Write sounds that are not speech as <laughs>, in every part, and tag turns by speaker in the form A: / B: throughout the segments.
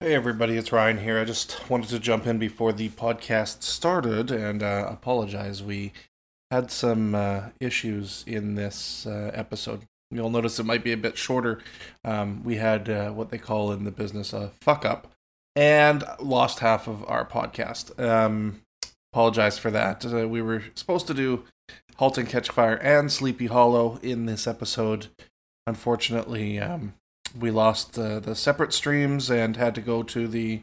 A: Hey everybody, it's Ryan here. I just wanted to jump in before the podcast started and uh, apologize. We had some uh, issues in this uh, episode. You'll notice it might be a bit shorter. Um, we had uh, what they call in the business a fuck up and lost half of our podcast. Um, apologize for that. Uh, we were supposed to do Halt and Catch Fire and Sleepy Hollow in this episode. Unfortunately, um, we lost uh, the separate streams and had to go to the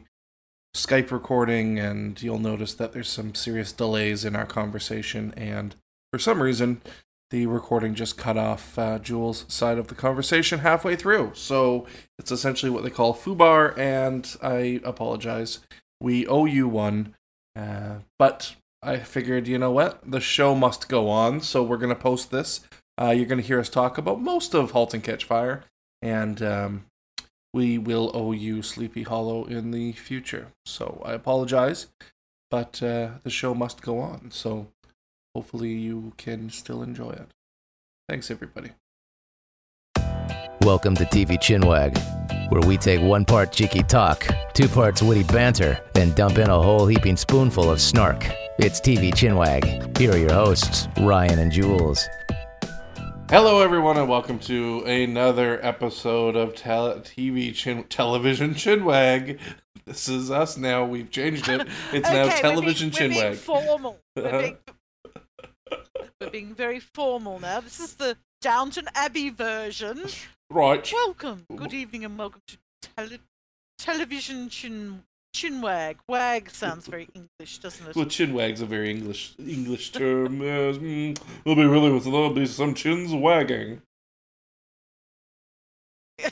A: Skype recording, and you'll notice that there's some serious delays in our conversation. And for some reason, the recording just cut off uh, Jules' side of the conversation halfway through. So it's essentially what they call FUBAR, and I apologize. We owe you one, uh, but I figured, you know what? The show must go on, so we're going to post this. Uh, you're going to hear us talk about most of Halt and Catch Fire and um, we will owe you Sleepy Hollow in the future. So I apologize, but uh, the show must go on. So hopefully you can still enjoy it. Thanks, everybody.
B: Welcome to TV Chinwag, where we take one part cheeky talk, two parts witty banter, and dump in a whole heaping spoonful of snark. It's TV Chinwag. Here are your hosts, Ryan and Jules.
A: Hello, everyone, and welcome to another episode of tel- TV chin- television chinwag. This is us now. We've changed it. It's now television
C: we're being, We're being
A: chinwag.
C: formal. <laughs> We're being, we're being very formal now. This is the Downton Abbey version.
A: Right.
C: Welcome. Good evening and welcome to tele- television chin chinwag. Wag Wag sounds very English, doesn't it?
A: Well, chinwag's a very English English term. yes, mm, there'll be really with there'll be some chins wagging. <laughs>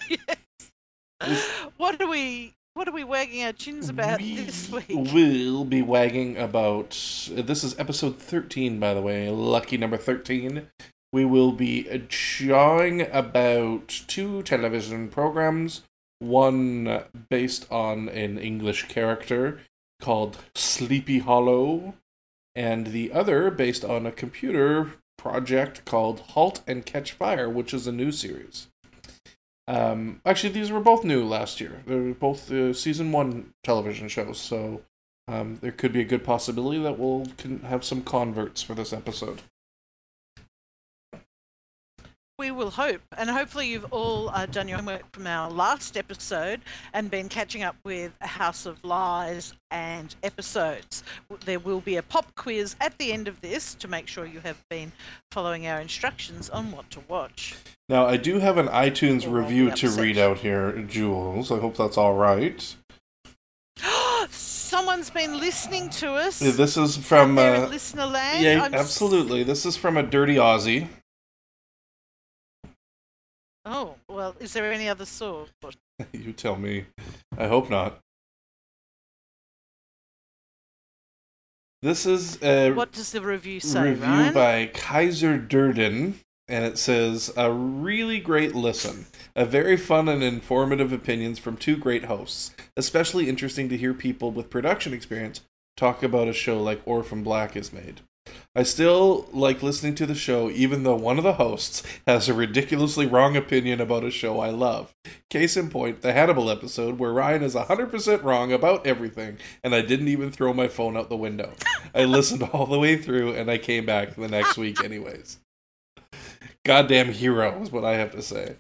C: what are we? What are we wagging our chins about
A: we
C: this week?
A: We will be wagging about. This is episode thirteen, by the way. Lucky number thirteen. We will be jawing about two television programs. One based on an English character called Sleepy Hollow, and the other based on a computer project called Halt and Catch Fire, which is a new series. Um, actually, these were both new last year. They were both uh, season one television shows, so um, there could be a good possibility that we'll have some converts for this episode.
C: We will hope, and hopefully you've all uh, done your homework from our last episode and been catching up with House of Lies and episodes. There will be a pop quiz at the end of this to make sure you have been following our instructions on what to watch.
A: Now, I do have an iTunes
C: Well,
A: review to read out here, Jules. I hope that's all right. <gasps>
C: Someone's been listening to us.
A: This is from uh,
C: listener land.
A: yeah,
C: I'm
A: absolutely. This is from a dirty Aussie.
C: Oh well, is there any other source? <laughs>
A: you tell me. I hope not. This is a
C: What does the review say,
A: review
C: Ryan?
A: by Kaiser Durden, and it says a really great listen. A very fun and informative opinions from two great hosts. Especially interesting to hear people with production experience talk about a show like Orphan Black is made. I still like listening to the show, even though one of the hosts has a ridiculously wrong opinion about a show I love. Case in point, the Hannibal episode, where Ryan is 100% wrong about everything, and I didn't even throw my phone out the window. I <laughs> listened all the way through, and I came back the next week, anyways. Goddamn hero is what I have to say.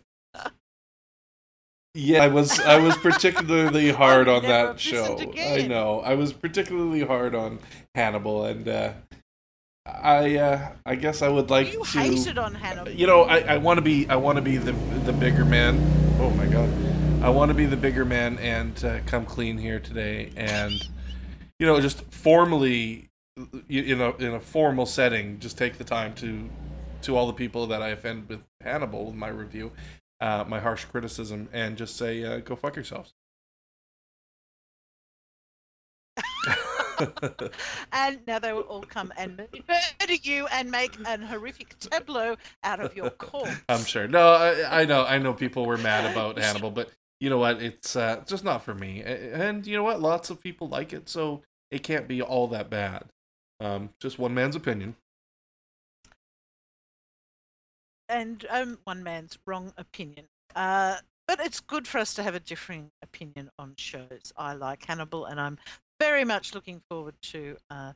A: Yeah, I was I was particularly <laughs> hard on that show. I know. I was particularly hard on Hannibal, and uh, I uh, I guess I would like
C: you
A: to.
C: hated on Hannibal.
A: You know, I, I want to be I want to be the the bigger man. Oh my god, I want to be the bigger man and uh, come clean here today, and you know, just formally, you, you know, in a formal setting, just take the time to to all the people that I offended with Hannibal in my review, uh, my harsh criticism, and just say, uh, go fuck yourselves. <laughs>
C: and now they will all come and murder you and make an horrific tableau out of your corpse.
A: I'm sure. No, I, I know. I know people were mad about Hannibal, but you know what? It's uh, just not for me. And you know what? Lots of people like it, so it can't be all that bad. Um, just one man's opinion.
C: and um, one man's wrong opinion. Uh, but it's good for us to have a differing opinion on shows. I like Hannibal, and I'm very much looking forward to uh,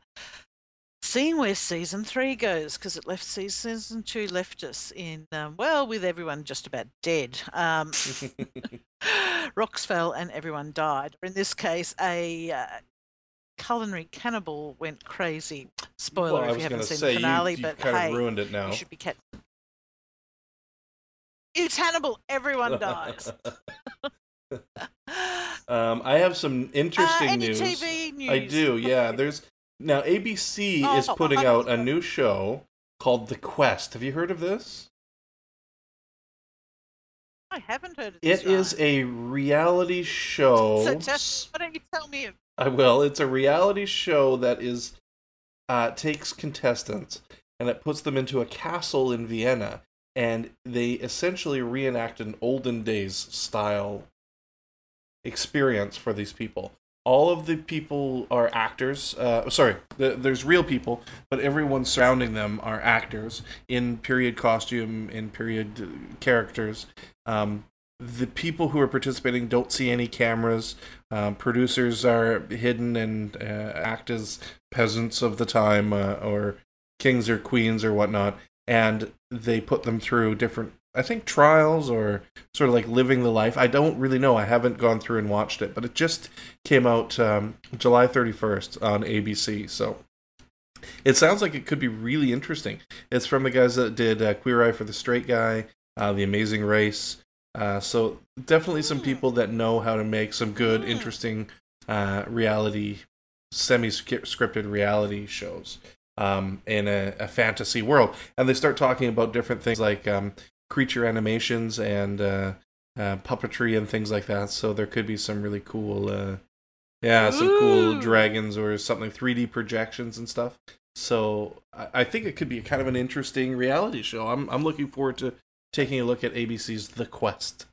C: seeing where season three goes because it left season two left us in um, well with everyone just about dead. Um, <laughs> rocks fell and everyone died. Or in this case, a uh, culinary cannibal went crazy. Spoiler
A: well,
C: if you haven't seen
A: say,
C: the finale,
A: you,
C: but hey,
A: ruined it now.
C: you should be kept. It's Hannibal. Everyone dies. <laughs> <laughs>
A: um, I have some interesting
C: uh, any
A: news.
C: TV news.
A: I do, yeah. <laughs> There's now ABC
C: Oh,
A: is putting
C: I-
A: out a new show called The Quest. Have you heard of this?
C: I haven't heard of
A: It
C: this.
A: is a reality show. <laughs>
C: So tell, why don't you tell me?
A: I will. It's a reality show that is uh, takes contestants and it puts them into a castle in Vienna, and they essentially reenact an olden days style experience for these people. All of the people are actors. Uh, sorry, the, there's real people, but everyone surrounding them are actors in period costume, in period characters. Um, the people who are participating don't see any cameras. Um, producers are hidden and uh, act as peasants of the time uh, or kings or queens or whatnot. And they put them through different, I think, trials or sort of like living the life. I don't really know. I haven't gone through and watched it, but it just came out um, July 31st on ABC. So it sounds like it could be really interesting. It's from the guys that did uh, Queer Eye for the Straight Guy, uh, The Amazing Race. Uh, so definitely some
C: Hmm.
A: people that know how to make some good,
C: Hmm.
A: interesting uh, reality, semi-scripted reality shows um, in a, a fantasy world, and they start talking about different things like um, creature animations and uh, uh, puppetry and things like that. So there could be some really cool, uh, yeah, some cool dragons or something 3D projections and stuff. So I, I think it could be kind of an interesting reality show. I'm I'm looking forward to taking a look at ABC's The Quest.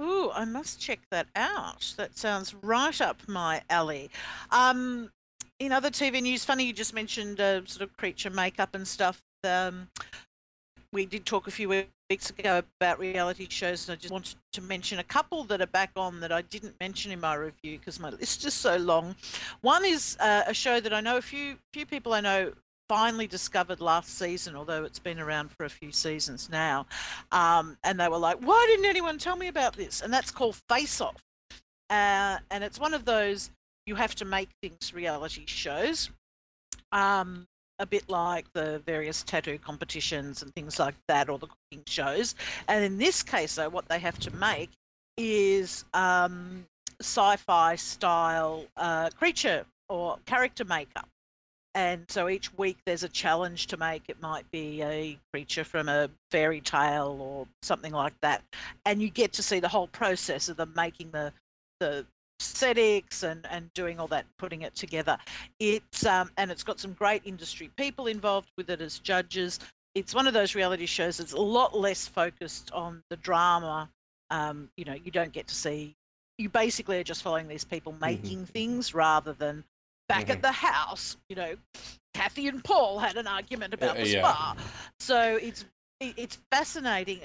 C: Ooh, I must check that out. That sounds right up my alley. Um, in other TV news, funny you just mentioned uh, sort of creature makeup and stuff. Um, we did talk a few weeks ago about reality shows, and I just wanted to mention a couple that are back on that I didn't mention in my review because my list is so long. One is uh, a show that I know a few few people I know finally discovered last season, although it's been around for a few seasons now. Um, and they were like, "Why didn't anyone tell me about this?" And that's called Face Off, uh, and it's one of those you have to make things reality shows. Um, a bit like the various tattoo competitions and things like that, or the cooking shows. And in this case, though, what they have to make is um, sci-fi style uh, creature or character makeup. And so each week there's a challenge to make. It might be a creature from a fairy tale or something like that. And you get to see the whole process of them making the the aesthetics and, and doing all that, putting it together. It's um, and it's got some great industry people involved with it as judges. It's one of those reality shows that's a lot less focused on the drama. Um, you know, you don't get to see. You basically are just following these people making things rather than back
A: Mhm.
C: at the house. You know, Kathy and Paul had an argument about
A: Uh,
C: the
A: yeah.
C: spa. So it's it's fascinating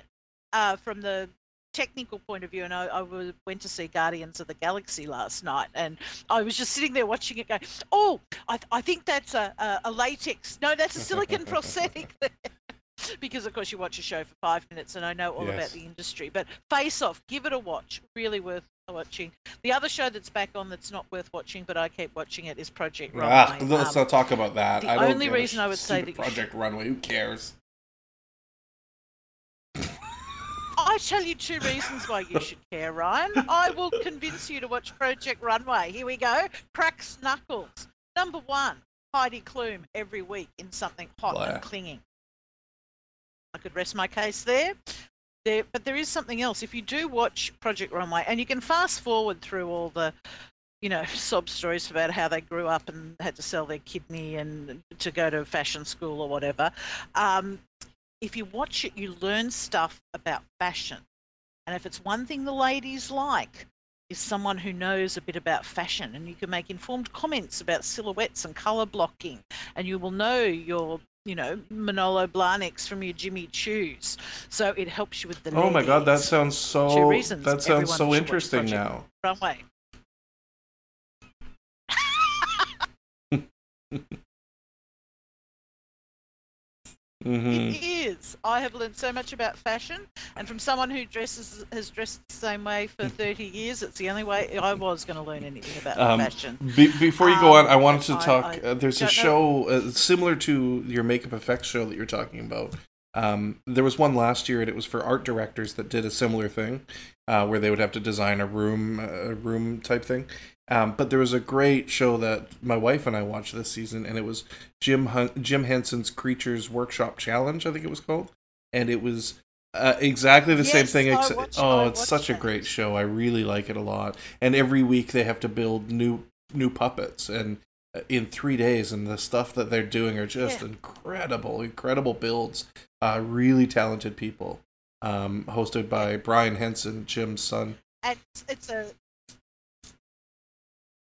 C: uh, from the technical point of view. And I, I went to see Guardians of the Galaxy last night, and I was just sitting there watching it, going, "Oh, I, I think that's a, a, a latex. No, that's a silicon <laughs> prosthetic." <laughs> because of course you watch a show for five minutes, and I know all about the industry. But Face Off, give it a watch. Really worth watching. The other show that's back on that's not worth watching, but I keep watching it, is Project Runway.
A: Ah, let's
C: Um,
A: not talk about that.
C: the only reason I would say that you
A: Project Runway. Who cares?
C: I tell you two reasons why you should care, Ryan. I will convince you to watch Project Runway. Here we go. Cracks Knuckles. Number one, Heidi Klum every week in something hot
A: Blah.
C: and clinging. I could rest my case there. There, but there is something else. If you do watch Project Runway, and you can fast forward through all the, you know, <laughs> sob stories about how they grew up and had to sell their kidney and to go to fashion school or whatever. Um, if you watch it, you learn stuff about fashion. And if it's one thing the ladies like, is someone who knows a bit about fashion and you can make informed comments about silhouettes and color blocking and you will know your you know, Manolo Blahniks from your Jimmy Choos. So it helps you with the.
A: Oh my god, that sounds so.
C: reasons
A: That sounds so interesting now.
C: Runway. <laughs> <laughs>
A: hmm
C: It is. I have learned so much about fashion, and from someone who dresses has dressed the same way for 30 years, it's the only way I was going to learn anything about
A: Um,
C: fashion.
A: Be- before you go
C: Um,
A: on, I wanted to
C: I-
A: talk.
C: I
A: uh, there's a show uh, similar to your makeup effects show that you're talking about. Um, there was one last year, and it was for art directors that did a similar thing, uh, where they would have to design a room, a room type thing. Um, but there was a great show that my wife and I watched this season, and it was Jim Hun- Jim Henson's Creatures Workshop Challenge, I think it was called, and it was uh, exactly the same thing. Ex-
C: watched-
A: oh, it's such a great show. I really like it a lot. And every week they have to build new new puppets, and in three days, and the stuff that they're doing are just
C: Yeah.
A: incredible, incredible builds. Uh, really talented people. Um, hosted by Brian Henson, Jim's son.
C: It's a.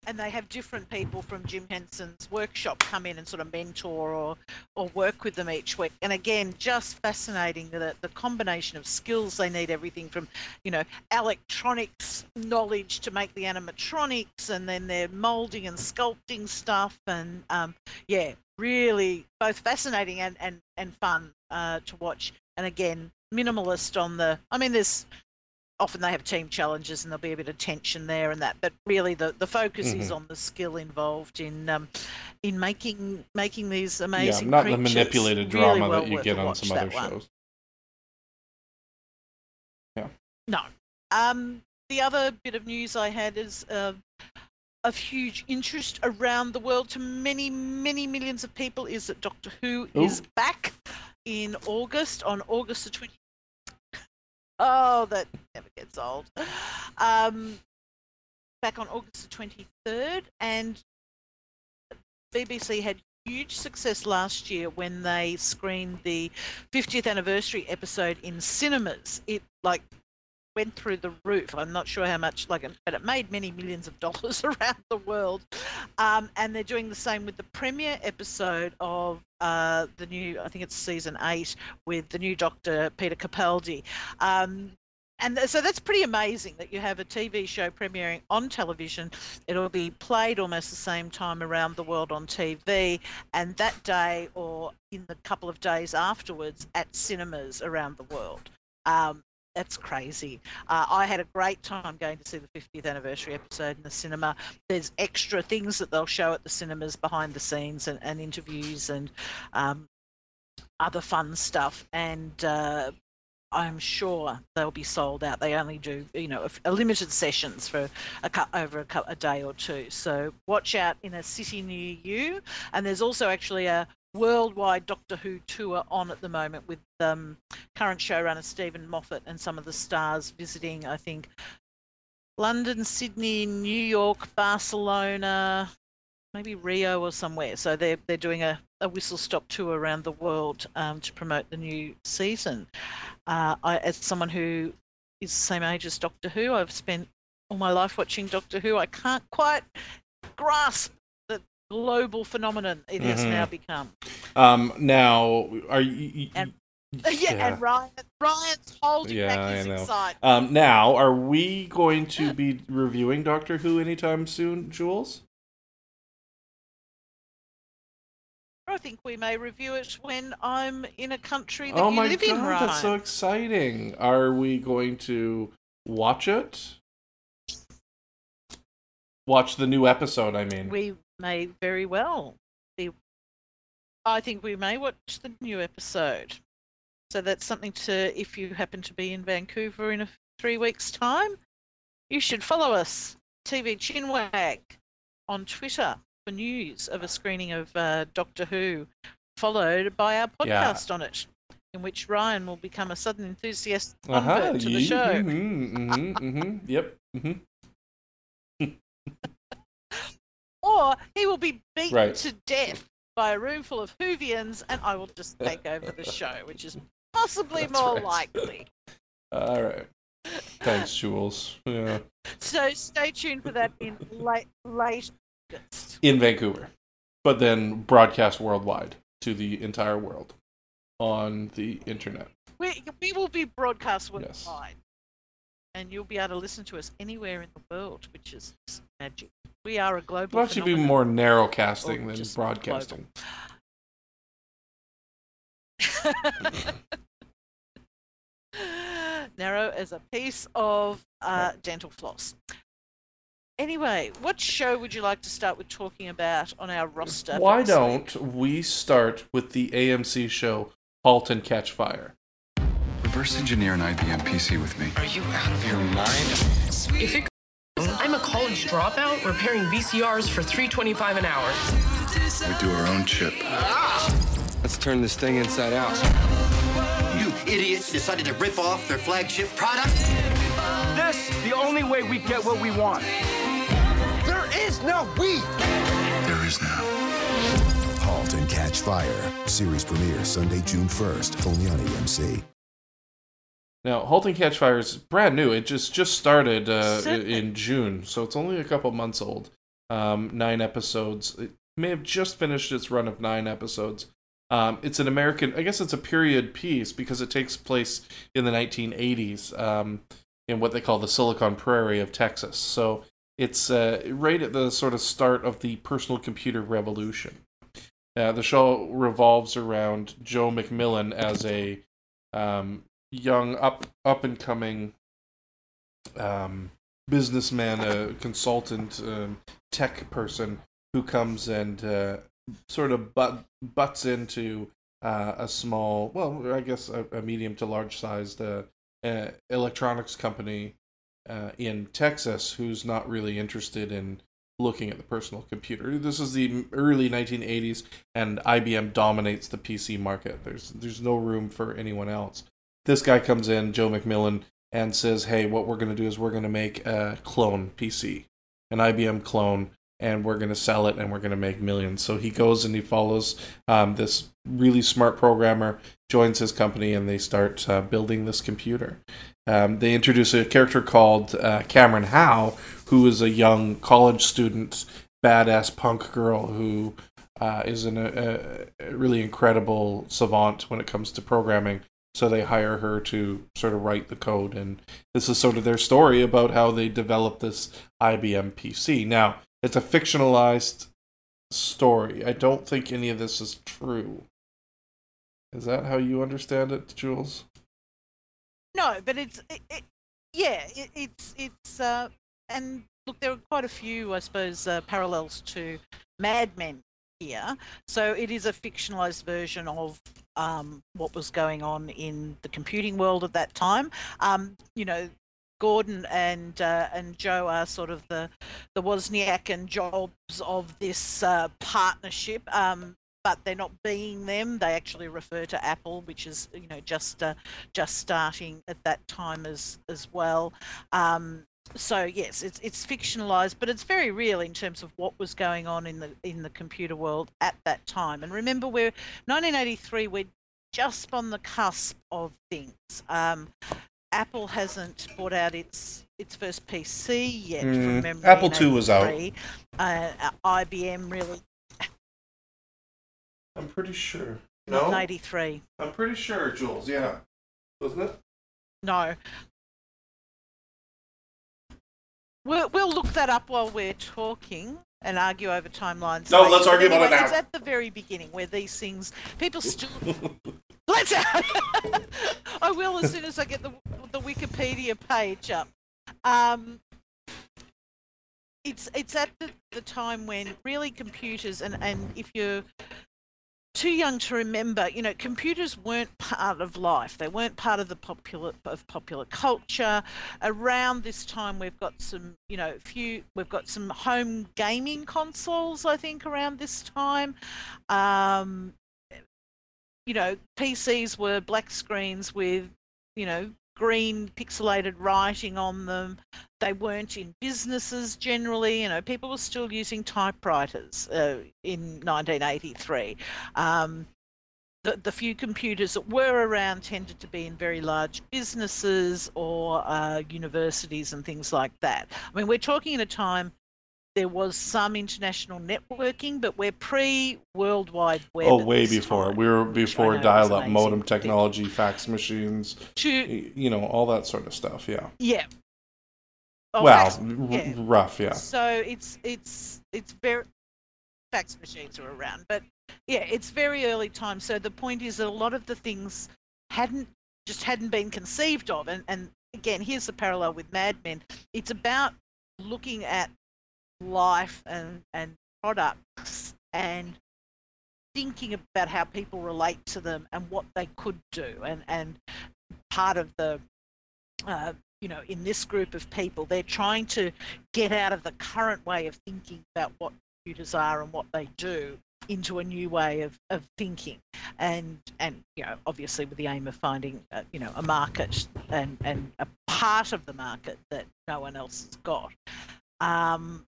C: And they have different people from Jim Henson's workshop come in and sort of mentor or, or work with them each week. And again, just fascinating the, the combination of skills they need everything from, you know, electronics knowledge to make the animatronics, and then they're molding and sculpting stuff. And um, yeah, really both fascinating and, and, and fun uh, to watch. And again, minimalist on the. I mean, there's often they have team challenges and there'll be a bit of tension there and that but really the, the focus is
A: Mhm.
C: on the skill involved in um, in making making these amazing
A: yeah, not the
C: creatures.
A: manipulated
C: Really
A: drama
C: well
A: that you get on some other
C: that one.
A: shows.
C: No. Um, the other bit of news I had is uh, of huge interest around the world to many, many millions of people is that Doctor Who is
A: Ooh.
C: back in August, on August the 20th. Oh, that never gets old. Um, back on August the 23rd, and BBC had huge success last year when they screened the 50th anniversary episode in cinemas. It like went through the roof. I'm not sure how much, like, but it made many millions of dollars <laughs> around the world. Um, and they're doing the same with the premiere episode of uh, the new, I think it's season eight, with the new Doctor Peter Capaldi. Um, and so that's pretty amazing that you have a TV show premiering on television. It'll be played almost the same time around the world on TV, and that day or in the couple of days afterwards at cinemas around the world. Um, that's crazy. Uh, I had a great time going to see the 50th anniversary episode in the cinema. There's extra things that they'll show at the cinemas behind the scenes and, and interviews and um, other fun stuff. And uh, I'm sure they'll be sold out. They only do, you know, a, a limited sessions for a cou- over a, cou- a day or two. So watch out in a city near you. And there's also actually a worldwide Doctor Who tour on at the moment with um, current showrunner Steven Moffat and some of the stars visiting, I think, London, Sydney, New York, Barcelona, maybe Rio or somewhere. So they're they're doing a, a whistle stop tour around the world um, to promote the new season. Uh, I, as someone who is the same age as Doctor Who, I've spent all my life watching Doctor Who. I can't quite grasp global phenomenon it has
A: Mhm.
C: now become.
A: Um, now, are you?
C: And- <laughs> Yeah, and Ryan, Ryan's holding
A: Yeah,
C: back his excitement.
A: Um, now, are we going to be reviewing Doctor Who anytime soon, Jules?
C: I think we may review it when I'm in a country that
A: Oh
C: you
A: my
C: live
A: god,
C: in, Ryan.
A: that's so exciting! Are we going to watch it? Watch the new episode. I mean,
C: We may very well be. I think we may watch the new episode. So that's something to, if you happen to be in Vancouver in a three weeks' time, you should follow us, TV Chinwag, on Twitter for news of a screening of uh, Doctor Who, followed by our
A: Yeah.
C: podcast on it, in which Ryan will become a sudden enthusiast
A: uh-huh,
C: to the show.
A: mhm, mhm, mhm, yep. <laughs>
C: or he will be beaten
A: Right.
C: to death by a room full of Whovians, and I will just take over the show, which is possibly
A: That's
C: more
A: right.
C: likely.
A: All right. Thanks, <laughs> Jules. Yeah.
C: So stay tuned for that in late late August.
A: In Vancouver, but then broadcast worldwide. to the entire world on the internet.
C: We, we will be broadcast
A: Yes.
C: And you'll be able to listen to us anywhere in the world, which is magic. We are a global.
A: It'll actually be more narrow casting than broadcasting. <laughs>
C: Narrow as a piece of uh, dental floss. Anyway, what show would you like to start with talking about on our roster?
A: Why don't we start with the AMC show Halt and Catch Fire?
D: Reverse engineer an IBM PC with me.
E: Are you out of your mind?
F: If it I'm a college dropout repairing VCRs for 325 an hour.
D: We do our own chip.
E: Let's turn this thing inside out.
G: You idiots decided to rip off their flagship product?
H: This the only way we get what we want.
G: There is no we!
D: There is now.
I: Halt and Catch Fire. Series premiere Sunday, June 1st, only on AMC.
A: Now, Halt and Catch Fire is brand new. It just just started uh, in June, so it's only a couple months old. Um, nine episodes. It may have just finished its run of nine episodes. Um, it's an American. I guess it's a period piece because it takes place in the 1980s um, in what they call the Silicon Prairie of Texas. So it's uh, right at the sort of start of the personal computer revolution. Uh, the show revolves around Joe MacMillan as a um, young up up and coming um, businessman, a consultant, um, tech person who comes and uh, sort of butt, butts into uh, a small, well, I guess a, a medium to large sized uh, electronics company uh, in Texas who's not really interested in looking at the personal computer. This is the early 1980s, and IBM dominates the PC market. There's there's no room for anyone else. This guy comes in, Joe MacMillan, and says, "Hey, what we're going to do is we're going to make a clone PC, an IBM clone, and we're going to sell it, and we're going to make millions. So he goes and he follows um, this really smart programmer, joins his company, and they start uh, building this computer. Um, they introduce a character called uh, Cameron Howe, who is a young college student, badass punk girl who uh, is an, a, a really incredible savant when it comes to programming. So they hire her to sort of write the code, and this is sort of their story about how they developed this IBM PC. Now, it's a fictionalized story. I don't think any of this is true. Is that how you understand it, Jules?
C: No, but it's it, it, yeah, it, it's it's uh, and look, there are quite a few, I suppose, uh, parallels to Mad Men here. So it is a fictionalized version of um, what was going on in the computing world at that time. Um, you know, Gordon and uh, and Joe are sort of the the Wozniak and Jobs of this uh, partnership. Um, but they're not being them. They actually refer to Apple, which is you know just uh, just starting at that time as as well. Um, so yes, it's it's fictionalized, but it's very real in terms of what was going on in the in the computer world at that time. And remember, we're 1983. We're just on the cusp of things. Um, Apple hasn't brought out its its first PC yet.
A: Mm,
C: from memory
A: Apple II was out.
C: Uh, IBM really
A: I'm pretty sure.
C: No. 83.
A: I'm pretty sure, Jules. Yeah, wasn't it?
C: No. We'll, we'll look that up while we're talking and argue over timelines.
A: No,
C: later.
A: let's argue about it now.
C: It's at the very beginning where these things, people still. <laughs> let's. out. <laughs> I will as soon as I get the the Wikipedia page up. Um, it's it's at the, the time when really computers and and if you're too young to remember, you know, computers weren't part of life. They weren't part of the popular of popular culture. Around this time, we've got some, you know, few. We've got some home gaming consoles. I think around this time, um, you know, PCs were black screens with, you know, green pixelated writing on them. They weren't in businesses generally. You know, people were still using typewriters uh, in 1983. Um, the, the few computers that were around tended to be in very large businesses or uh, universities and things like that. I mean, we're talking at a time there was some international networking, but we're pre Worldwide Web.
A: Oh, way before.
C: time,
A: We were before
C: know
A: dial-up modem technology, fax machines,
C: To,
A: you know, all that sort of stuff. Yeah.
C: yeah. Oh,
A: well,
C: fax-
A: r- rough. Yeah.
C: So it's it's it's very fax machines are around, but yeah, it's very early time. So the point is that a lot of the things hadn't just hadn't been conceived of, and and again, here's the parallel with Mad Men. It's about looking at life and and products and thinking about how people relate to them and what they could do and and part of the uh, you know in this group of people they're trying to get out of the current way of thinking about what computers are and what they do into a new way of, of thinking. And and you know obviously with the aim of finding uh, you know a market and and a part of the market that no one else has got. Um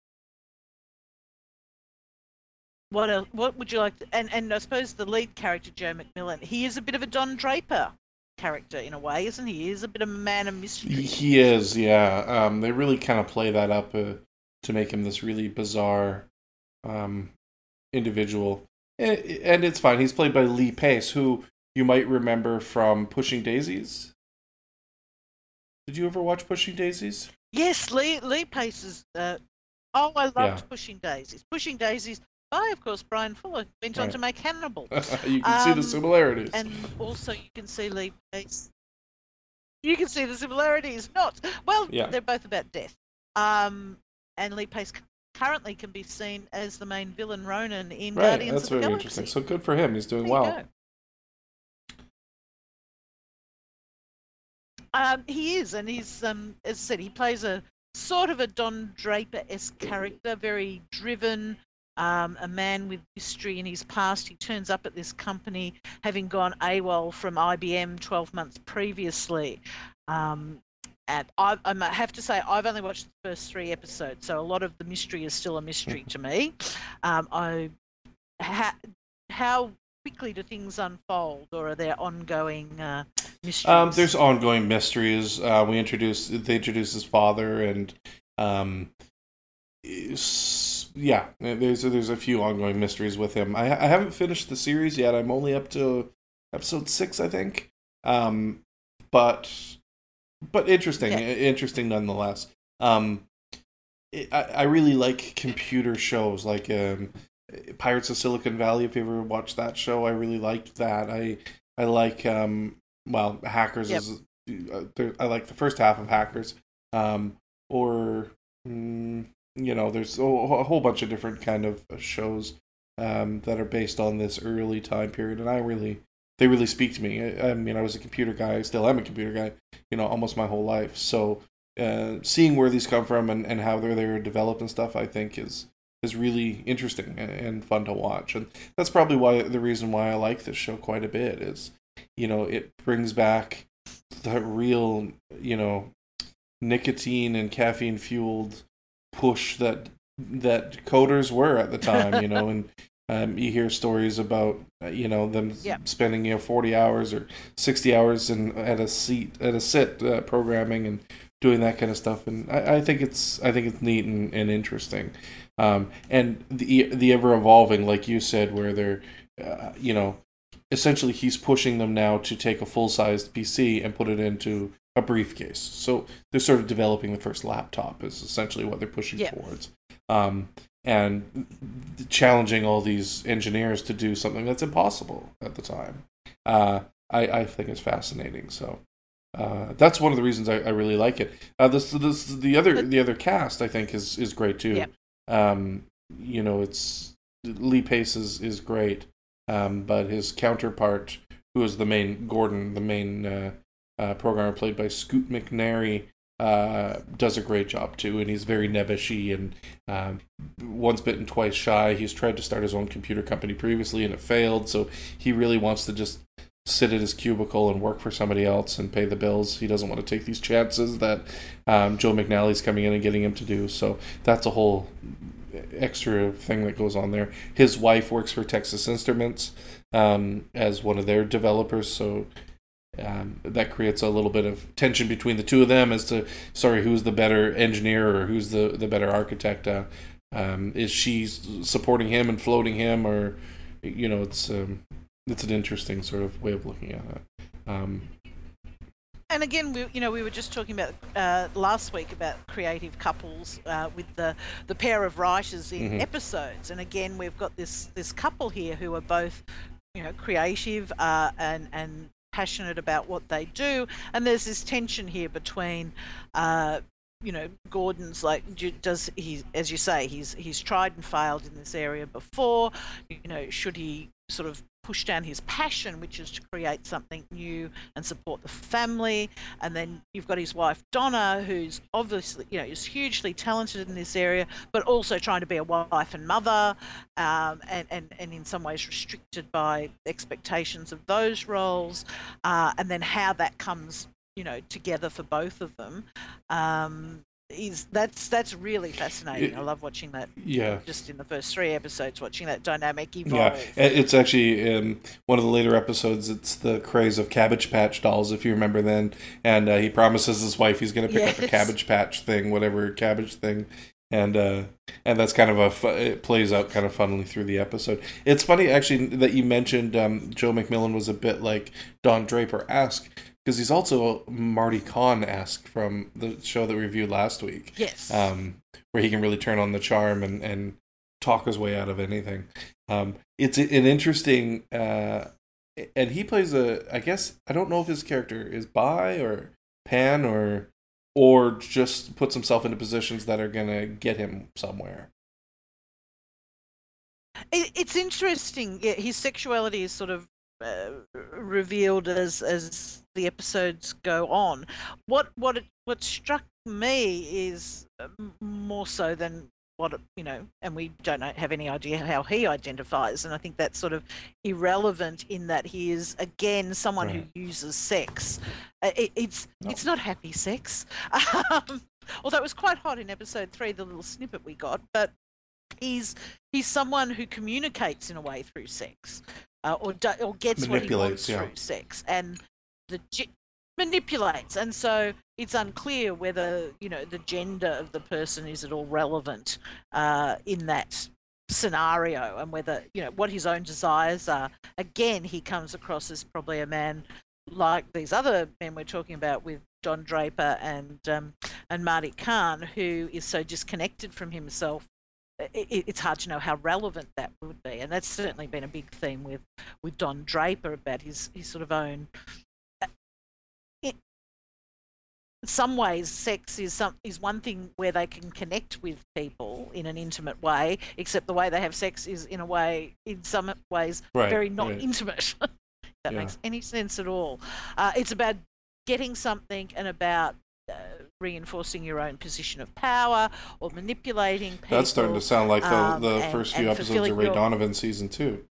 C: what else, what would you like to, and and I suppose the lead character Joe MacMillan he is a bit of a Don Draper character in a way isn't he he is a bit of a man of mystery
A: He is, yeah. Um, they really kind of play that up uh, to make him this really bizarre um, individual, and, and it's fine. He's played by Lee Pace, who you might remember from Pushing Daisies. Did you ever watch Pushing Daisies?
C: Yes, Lee Lee Pace's. Uh, oh, I loved
A: Yeah.
C: Pushing Daisies. Pushing Daisies by, of course, Bryan Fuller went on to make Hannibal, <laughs>
A: you can see the
C: Um,
A: similarities.
C: and also you can see Lee Pace. You can see the similarities. Not well.
A: Yeah.
C: They're both about death. Um, and Lee Pace currently can be seen as the main villain Ronan in
A: right,
C: Guardians
A: that's
C: of the
A: very
C: Galaxy.
A: interesting. So good for him. He's doing well.
C: Um, he is, and he's um, as I said, he plays a sort of a Don Draper-esque character, very driven, um, a man with mystery in his past. He turns up at this company having gone AWOL from IBM 12 months previously. Um, and I, I have to say, I've only watched the first three episodes, so a lot of the mystery is still a mystery to me. Um, I ha, how quickly do things unfold, or are there ongoing uh, mysteries?
A: Um, there's ongoing mysteries. Uh, we introduce they introduced his father, and um, yeah, there's there's a few ongoing mysteries with him. I I haven't finished the series yet. I'm only up to episode six, I think. Um, but but interesting,
C: Yeah.
A: interesting nonetheless. Um, it, I I really like computer shows like um. Pirates of Silicon Valley. If you ever watched that show, I really liked that. I I like um well Hackers
C: Yep.
A: is uh, I like the first half of Hackers. Um or mm, you know there's a, whole bunch of different kind of shows um that are based on this early time period, and I really they really speak to me. I, I mean, I was a computer guy, I still am a computer guy, you know, almost my whole life. So uh, seeing where these come from and, and how they're they're developed and stuff, I think is is really interesting and, and fun to watch. And that's probably why the reason why I like this show quite a bit is, you know, it brings back the real, you know, nicotine and caffeine fueled push that that coders were at the time, you know, and <laughs> um, you hear stories about uh, you know them
C: Yep.
A: spending you know 40 hours or 60 hours in at a seat at a sit uh, programming and doing that kind of stuff and I, I think it's I think it's neat and, and interesting um, and the the ever evolving like you said where they're uh, you know essentially he's pushing them now to take a full sized PC and put it into a briefcase so they're sort of developing the first laptop is essentially what they're pushing
C: Yeah.
A: towards um, and challenging all these engineers to do something that's impossible at the time uh, I, I think is fascinating so uh, that's one of the reasons I, I really like it. Uh, this, this, the other, the other cast I think is is great too.
C: Yep.
A: Um, you know, it's Lee Pace is is great, um, but his counterpart, who is the main Gordon, the main uh, programmer played by Scoot McNairy, uh, does a great job too, and he's very nebbishy and um, once bitten, twice shy. He's tried to start his own computer company previously and it failed, so he really wants to just sit at his cubicle and work for somebody else and pay the bills. He doesn't want to take these chances that um, Joe McNally's coming in and getting him to do. So that's a whole extra thing that goes on there. His wife works for Texas Instruments um, as one of their developers, so um, that creates a little bit of tension between the two of them as to sorry who's the better engineer or who's the the better architect. Uh, um, is she supporting him and floating him, or you know, it's um, it's an interesting sort of way of looking at it. Um,
C: and again, we you know we were just talking about uh, last week about creative couples uh, with the the pair of writers in
A: Mhm.
C: episodes, and again we've got this this couple here who are both you know creative uh, and and passionate about what they do, and there's this tension here between. Uh, you know, Gordon's like, does he, as you say, he's he's tried and failed in this area before. You know, should he sort of push down his passion, which is to create something new and support the family? And then you've got his wife Donna, who's obviously, you know, is hugely talented in this area, but also trying to be a wife and mother, um, and, and and in some ways restricted by expectations of those roles, uh, and then how that comes, you know, together for both of them. Um, is that's that's really fascinating. I love watching that.
A: Yeah.
C: Just in the first three episodes, watching that dynamic
A: Yeah,
C: evolve.
A: it- it's actually um, one of the later episodes. It's the craze of Cabbage Patch dolls, if you remember then. And uh, he promises his wife he's going to pick up a Cabbage Patch thing, whatever cabbage thing, and uh, and that's kind of a fu- it plays out kind of funnily through the episode. It's funny actually that you mentioned um, Joe MacMillan was a bit like Don Draper esque because he's also Marty Kaan esque from the show that we reviewed last week
C: Yes.
A: um, where he can really turn on the charm and, and talk his way out of anything. Um, it's an interesting, uh, and he plays a. I guess I don't know if his character is bi or pan or or just puts himself into positions that are gonna get him somewhere.
C: It, it's interesting. Yeah, his sexuality is sort of uh, revealed as as the episodes go on. What what it, what struck me is uh, more so than what it- you know, and we don't know, have any idea how he identifies. And I think that's sort of irrelevant in that he is again someone
A: Right.
C: who uses sex. Uh, it, it's it's not happy sex. <laughs> Um, although it was quite hot in episode three, the little snippet we got, but he's he's someone who communicates in a way through sex uh, or do, or gets what he wants
A: yeah.
C: through sex and the ge- manipulates and so it's unclear whether you know the gender of the person is at all relevant uh, in that scenario and whether you know what his own desires are again he comes across as probably a man like these other men we're talking about with Don Draper and um, and Marty Kaan who is so disconnected from himself i- i it's hard to know how relevant that would be, and that's certainly been a big theme with with Don Draper about his his sort of own. uh, In some ways, sex is some is one thing where they can connect with people in an intimate way, except the way they have sex is in a way, in some ways,
A: Right,
C: very not
A: right.
C: intimate. <laughs> if that
A: Yeah.
C: makes any sense at all. Uh, it's about getting something and about uh, reinforcing your own position of power or manipulating people.
A: That's starting to sound like the,
C: um,
A: the
C: and-
A: first few
C: and
A: episodes of Ray
C: your-
A: Donovan season two.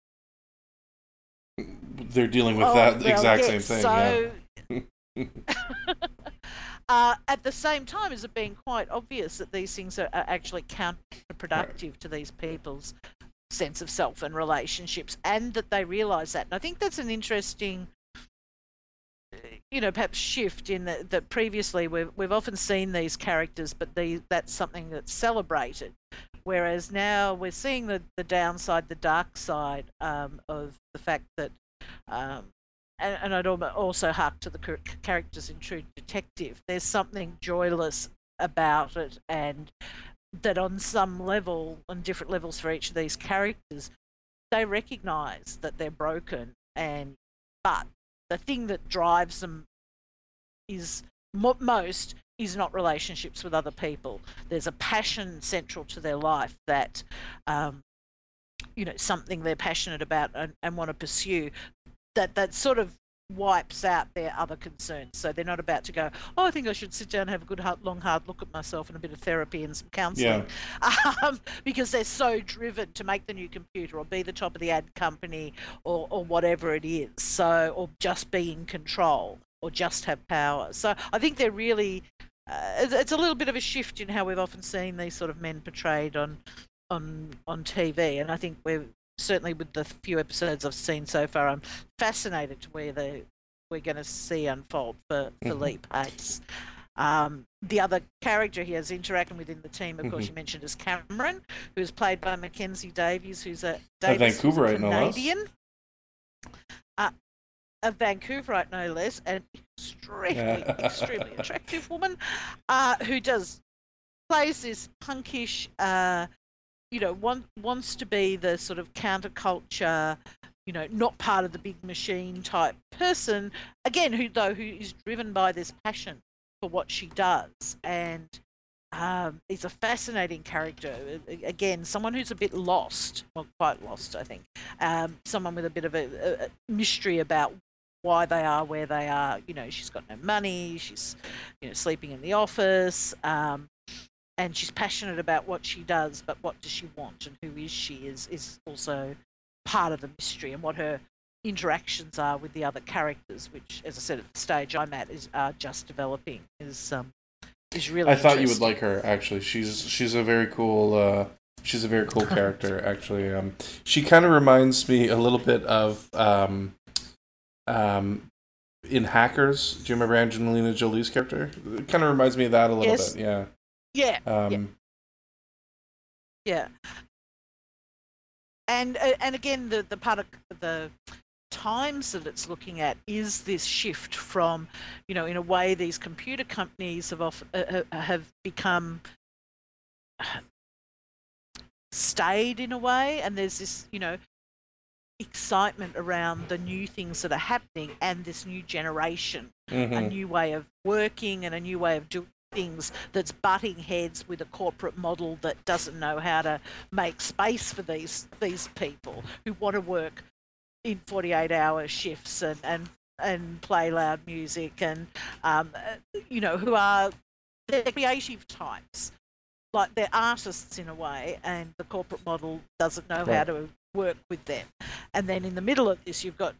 A: They're dealing with
C: Oh,
A: that
C: well,
A: exact
C: yes,
A: same thing.
C: So,
A: yeah. <laughs>
C: uh, at the same time, is it being quite obvious that these things are, are actually counterproductive to these people's sense of self and relationships, and that they realise that. And I think that's an interesting, you know, perhaps shift in that, that previously we've we've often seen these characters, but the, that's something that's celebrated. Whereas now we're seeing the, the downside, the dark side um, of the fact that um, and, and I'd also hark to the characters in True Detective. There's something joyless about it, and that on some level, on different levels for each of these characters, they recognise that they're broken, and but the thing that drives them is most is not relationships with other people. There's a passion central to their life that. Um, you know something they're passionate about and, and want to pursue that that sort of wipes out their other concerns. So they're not about to go, oh, I think I should sit down and have a good, hard, long, hard look at myself and a bit of therapy and some counselling, <laughs> um, because they're so driven to make the new computer or be the top of the ad company or, or whatever it is. So, or just be in control or just have power. So I think they're really. Uh, it's- it's a little bit of a shift in how we've often seen these sort of men portrayed on on on TV, and I think we're certainly with the few episodes I've seen so far, I'm fascinated to where they we're going to see unfold for for
A: Mhm.
C: Lee Pace. Um, the other character he has interacting within the team, of course,
A: Mhm.
C: you mentioned is Cameron, who is played by Mackenzie Davis, who's a, who's a
A: Vancouverite, no less.
C: Canadian. Uh, a Vancouverite, no less, an extremely, <laughs> extremely attractive woman uh, who does plays this punkish, uh, you know, want, wants to be the sort of counterculture, you know, not part of the big machine type person. Again, who though who is driven by this passion for what she does, and um, is a fascinating character. Again, someone who's a bit lost, well, quite lost, I think. Um, someone with a bit of a, a- mystery about why they are where they are. You know, she's got no money. She's, you know, sleeping in the office. Um, and she's passionate about what she does, but what does she want and who is she is is also part of the mystery and what her interactions are with the other characters, which, as I said at the stage I'm at, is are just developing. Is um is really.
A: I thought you would like her. Actually, she's she's a very cool. Uh, she's a very cool <laughs> character. Actually, um, she kind of reminds me a little bit of um, um, in Hackers. Do you remember Angelina Jolie's character? It kind of reminds me of that a little
C: Yes.
A: bit. Yeah.
C: Yeah,
A: Um,
C: yeah. And uh, and again, the the part of the times that it's looking at is this shift from, you know, in a way these computer companies have off, uh, uh, have become stayed in a way, and there's this, you know, excitement around the new things that are happening and this new generation a
A: mhm.
C: new way of working and a new way of doing things that's butting heads with a corporate model that doesn't know how to make space for these these people who want to work in 48 hour shifts and and and play loud music and um, you know who are they're creative types. Like they're artists in a way and the corporate model doesn't know how to work with them. And then in the middle of this you've got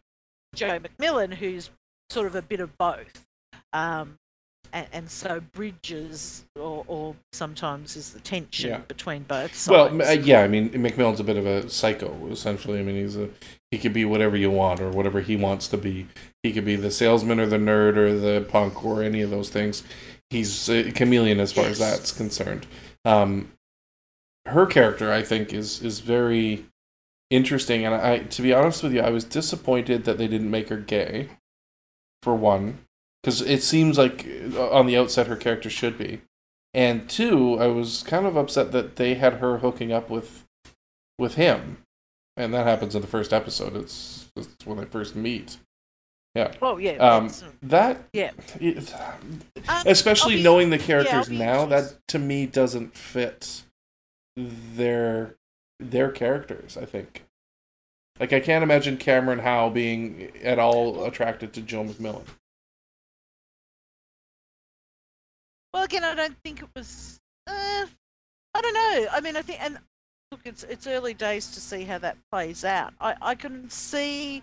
C: Joe MacMillan who's sort of a bit of both. Um, and, and so bridges or, or sometimes is the tension
A: Yeah.
C: between both
A: Well,
C: sides.
A: m- uh, yeah. I mean, MacMillan's a bit of a psycho. Essentially, I mean, he's a he could be whatever you want or whatever he wants to be. He could be the salesman or the nerd or the punk or any of those things. He's a chameleon as far as that's concerned. Um, her character, I think, is is very interesting, and I, to be honest with you, I was disappointed that they didn't make her gay. For one, because it seems like uh, on the outset her character should be, and two, I was kind of upset that they had her hooking up with with him, and that happens in the first episode. It's, it's when they first meet. Yeah.
C: oh yeah
A: Um, that
C: yeah
A: it,
C: Um,
A: especially
C: be-
A: knowing the characters
C: be
A: now, that to me doesn't fit their their characters. I think. Like I can't imagine Cameron Howe being at all attracted to Joe MacMillan.
C: Well, again, I don't think it was. Uh, I don't know. I mean, I think, and look, it's it's early days to see how that plays out. I I can see.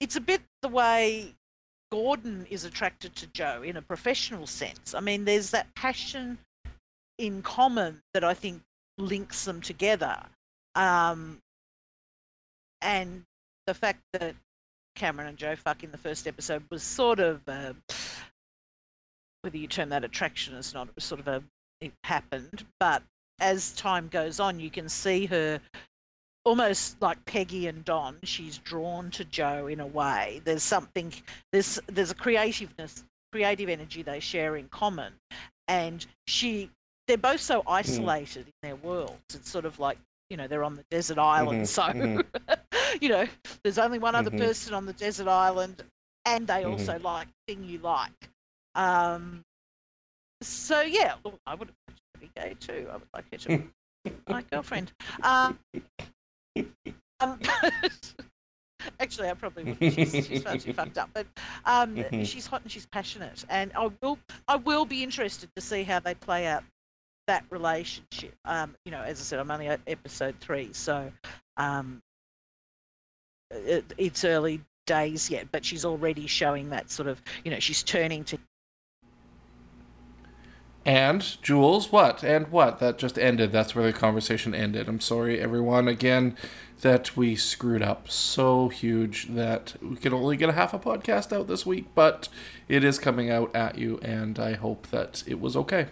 C: It's a bit the way Gordon is attracted to Joe in a professional sense. I mean, there's that passion in common that I think links them together. Um, and the fact that Cameron and Joe fuck in the first episode was sort of. Uh, whether you term that attraction or not, sort of a it happened. But as time goes on, you can see her almost like Peggy and Don. She's drawn to Joe in a way. There's something there's there's a creativeness, creative energy they share in common, and she they're both so isolated in their worlds. It's sort of like you know they're on the desert island,
A: Mhm,
C: so
A: mhm. <laughs>
C: you know there's only one other
A: Mhm.
C: person on the desert island, and they
A: Mhm.
C: also like thing you like. Um, so yeah, look, I would be gay too. I would like her to be <laughs> my girlfriend. Um, um, <laughs> actually, I probably would. She's, she's far too fucked up, but um,
A: Mhm.
C: she's hot and she's passionate, and I will I will be interested to see how they play out that relationship. Um, you know, as I said, I'm only at episode three, so um, it, it's early days yet, but she's already showing that sort of, you know, she's turning to
A: And Jules, what? And what? That just ended. That's where the conversation ended. I'm sorry, everyone. Again, that we screwed up so huge that we could only get a half a podcast out this week, but it is coming out at you, and I hope that it was okay.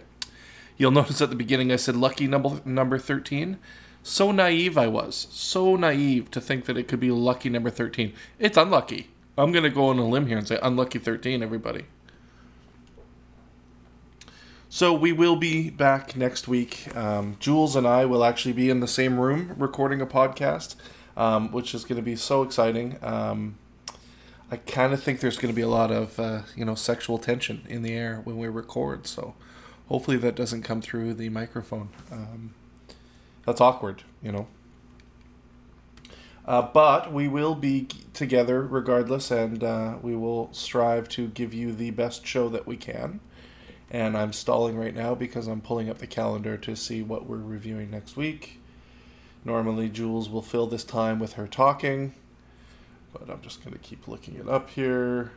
A: You'll notice at the beginning I said lucky number number 13. So naive I was. So naive to think that it could be lucky number 13. It's unlucky. I'm going to go on a limb here and say unlucky 13, everybody. So we will be back next week. Um, Jules and I will actually be in the same room recording a podcast, um, which is going to be so exciting. Um, I kind of think there's going to be a lot of uh, you know sexual tension in the air when we record. So hopefully that doesn't come through the microphone. Um, that's awkward, you know. Uh, but we will be together regardless, and uh, we will strive to give you the best show that we can and I'm stalling right now because I'm pulling up the calendar to see what we're reviewing next week. Normally, Jules will fill this time with her talking, but I'm just going to keep looking it up here.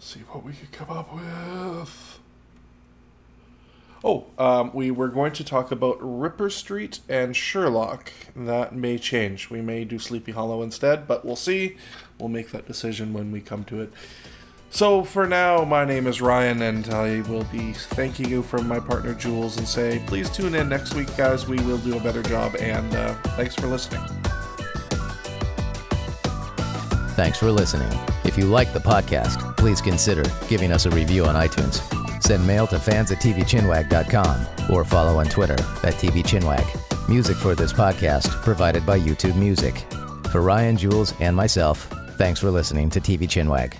A: See what we can come up with. Oh, um, we were going to talk about Ripper Street and Sherlock. That may change. We may do Sleepy Hollow instead, but we'll see. We'll make that decision when we come to it. So for now, my name is Ryan, and I will be thanking you from my partner Jules and say, please tune in next week, guys. We will do a better job, and uh, thanks for listening.
B: Thanks for listening. If you like the podcast, please consider giving us a review on iTunes. Send mail to fans at tvchinwag.com or follow on Twitter at tvchinwag. Music for this podcast provided by YouTube Music. For Ryan, Jules, and myself, thanks for listening to TV Chinwag.